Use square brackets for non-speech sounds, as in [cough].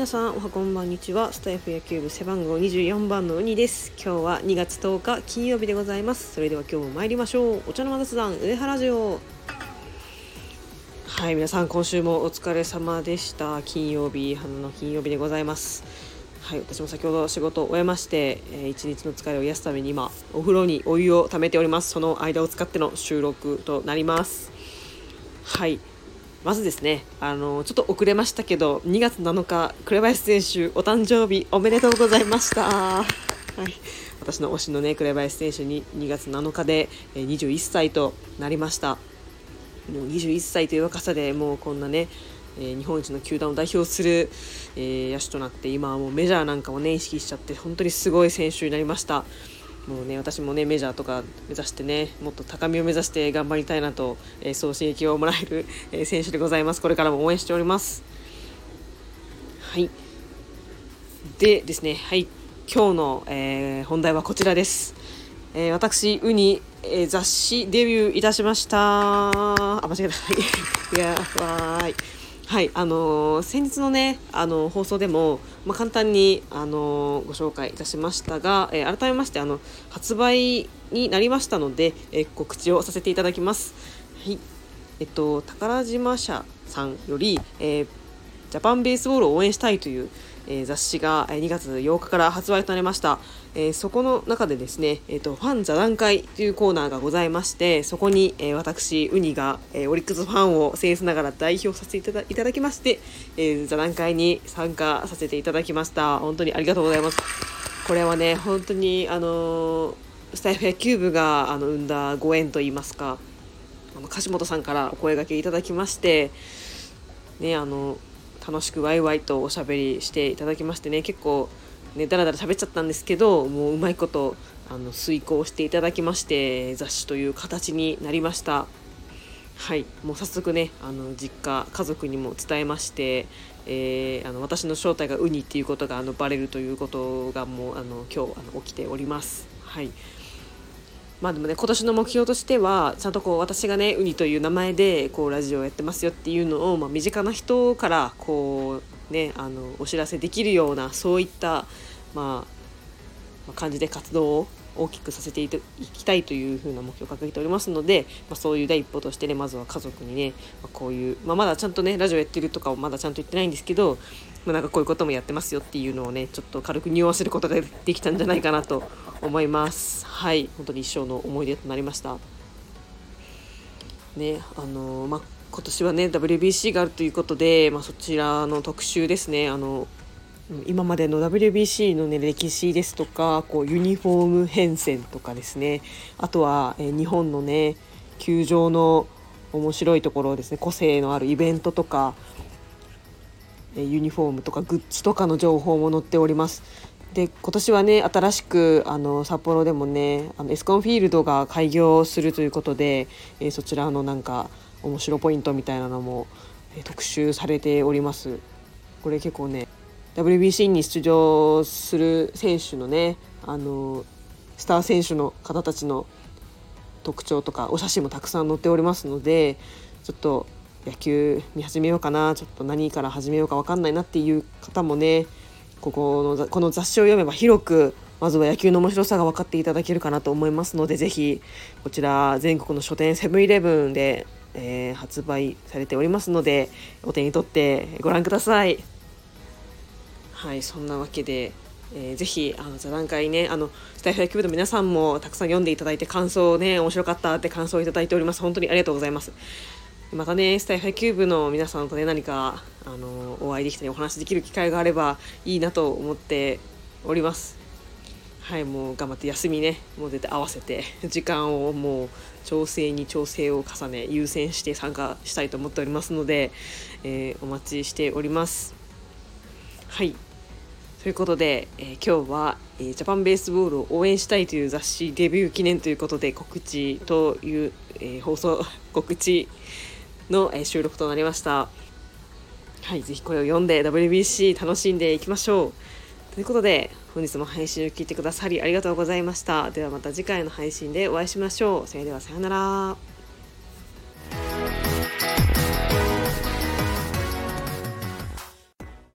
皆さんおはこんばんにちは。スタイフ野球部背番号24番のウニです。今日は2月10日金曜日でございます。それでは今日も参りましょう。お茶の間雑談上原城。はい皆さん今週もお疲れ様でした。金曜日花の金曜日でございます。はい私も先ほど仕事を終えまして、えー、一日の疲れを癒すために今お風呂にお湯をためております。その間を使っての収録となります。はい。まずですねあのちょっと遅れましたけど2月7日紅林選手お誕生日おめでとうございました。はい。私の推しのね紅林選手に2月7日で21歳となりました。もう21歳という若さでもうこんなねえ日本一の球団を代表する、え、野手となって今はもうメジャーなんかをね意識しちゃって本当にすごい選手になりました。もうね私もねメジャーとか目指してねもっと高みを目指して頑張りたいなと、えー、そう刺激をもらえる、えー、選手でございます。これからも応援しております。はい。でですねはい。今日の、えー、本題はこちらです、えー、私ウニ、えー、雑誌デビューいたしました。あ間違えた。いやわーい。はい、あのー、先日のね、あのー、放送でも、まあ、簡単に、あのー、ご紹介いたしましたが、え改めましてあの発売になりましたので、え告知をさせていただきます。はいえっと、宝島社さんより、えジャパンベースボールを応援したいという、え雑誌が2月8日から発売となりました。えー、そこの中でですね、えーと、ファン座談会というコーナーがございましてそこに、えー、私ウニが、えー、オリックスファンを制すながら代表させていただいただきまして、えー、座談会に参加させていただきました本当にありがとうございますこれはね本当にあのスタイフ野球部があの生んだご縁といいますかあの樫本さんからお声がけいただきましてねあの楽しくワイワイとおしゃべりしていただきましてね結構ねだらだら喋っちゃったんですけどもううまいことあの遂行していただきまして雑誌という形になりました。はい。もう早速ねあの実家家族にも伝えまして、えー、あの私の正体がウニっていうことがあのバレるということがもうあの今日あの起きております。はい。まあでもね今年の目標としてはちゃんとこう私がねウニという名前でこうラジオをやってますよっていうのを、まあ、身近な人からこうね、あのお知らせできるようなそういった、まあ、感じで活動を大きくさせていきたいというふうな目標を掲げておりますので、まあ、そういう第一歩としてねまずは家族にね、まあ、こういう、まあ、まだちゃんとねラジオやってるとかをまだちゃんと言ってないんですけど、まあ、なんかこういうこともやってますよっていうのをねちょっと軽く匂わせることができたんじゃないかなと思います。はい。本当に一生の思い出となりました。ねあの、まあ今年はね WBC があるということで、まあ、そちらの特集ですね。あの今までの WBC の、ね、歴史ですとかこうユニフォーム変遷とかですね。あとは、え日本のね球場の面白いところですね。個性のあるイベントとかユニフォームとかグッズとかの情報も載っております。で今年はね新しくあの札幌でもねあのエスコンフィールドが開業するということで、えー、そちらのなんか面白ポイントみたいなのも、え特集されております。これ結構ね WBC に出場する選手のねあのスター選手の方たちの特徴とかお写真もたくさん載っておりますのでちょっと野球見始めようかなちょっと何から始めようか分かんないなっていう方もねここのこの雑誌を読めば広くまずは野球の面白さが分かっていただけるかなと思いますので是非こちら全国の書店セブンイレブンでえー、発売されておりますのでお手に取ってご覧ください。はいそんなわけで、えー、ぜひあの座談会ねあのスタイフ野球部の皆さんもたくさん読んでいただいて感想をね面白かったって感想をいただいております。本当にありがとうございます。またねスタイフ野球部の皆さんとね何かあのお会いできたりお話できる機会があればいいなと思っております。はいもう頑張って休みね。もう絶対合わせて時間をもう調整に調整を重ね優先して参加したいと思っておりますので、えー、お待ちしております。はい。ということで、えー、今日は、えー、ジャパンベースボールを応援したいという雑誌デビュー記念ということで告知という、えー、放送 [laughs] 告知の、え収録となりました。はいぜひこれを読んで WBC 楽しんでいきましょう。ということで本日も配信を聞いてくださりありがとうございました。ではまた次回の配信でお会いしましょう。それではさようなら。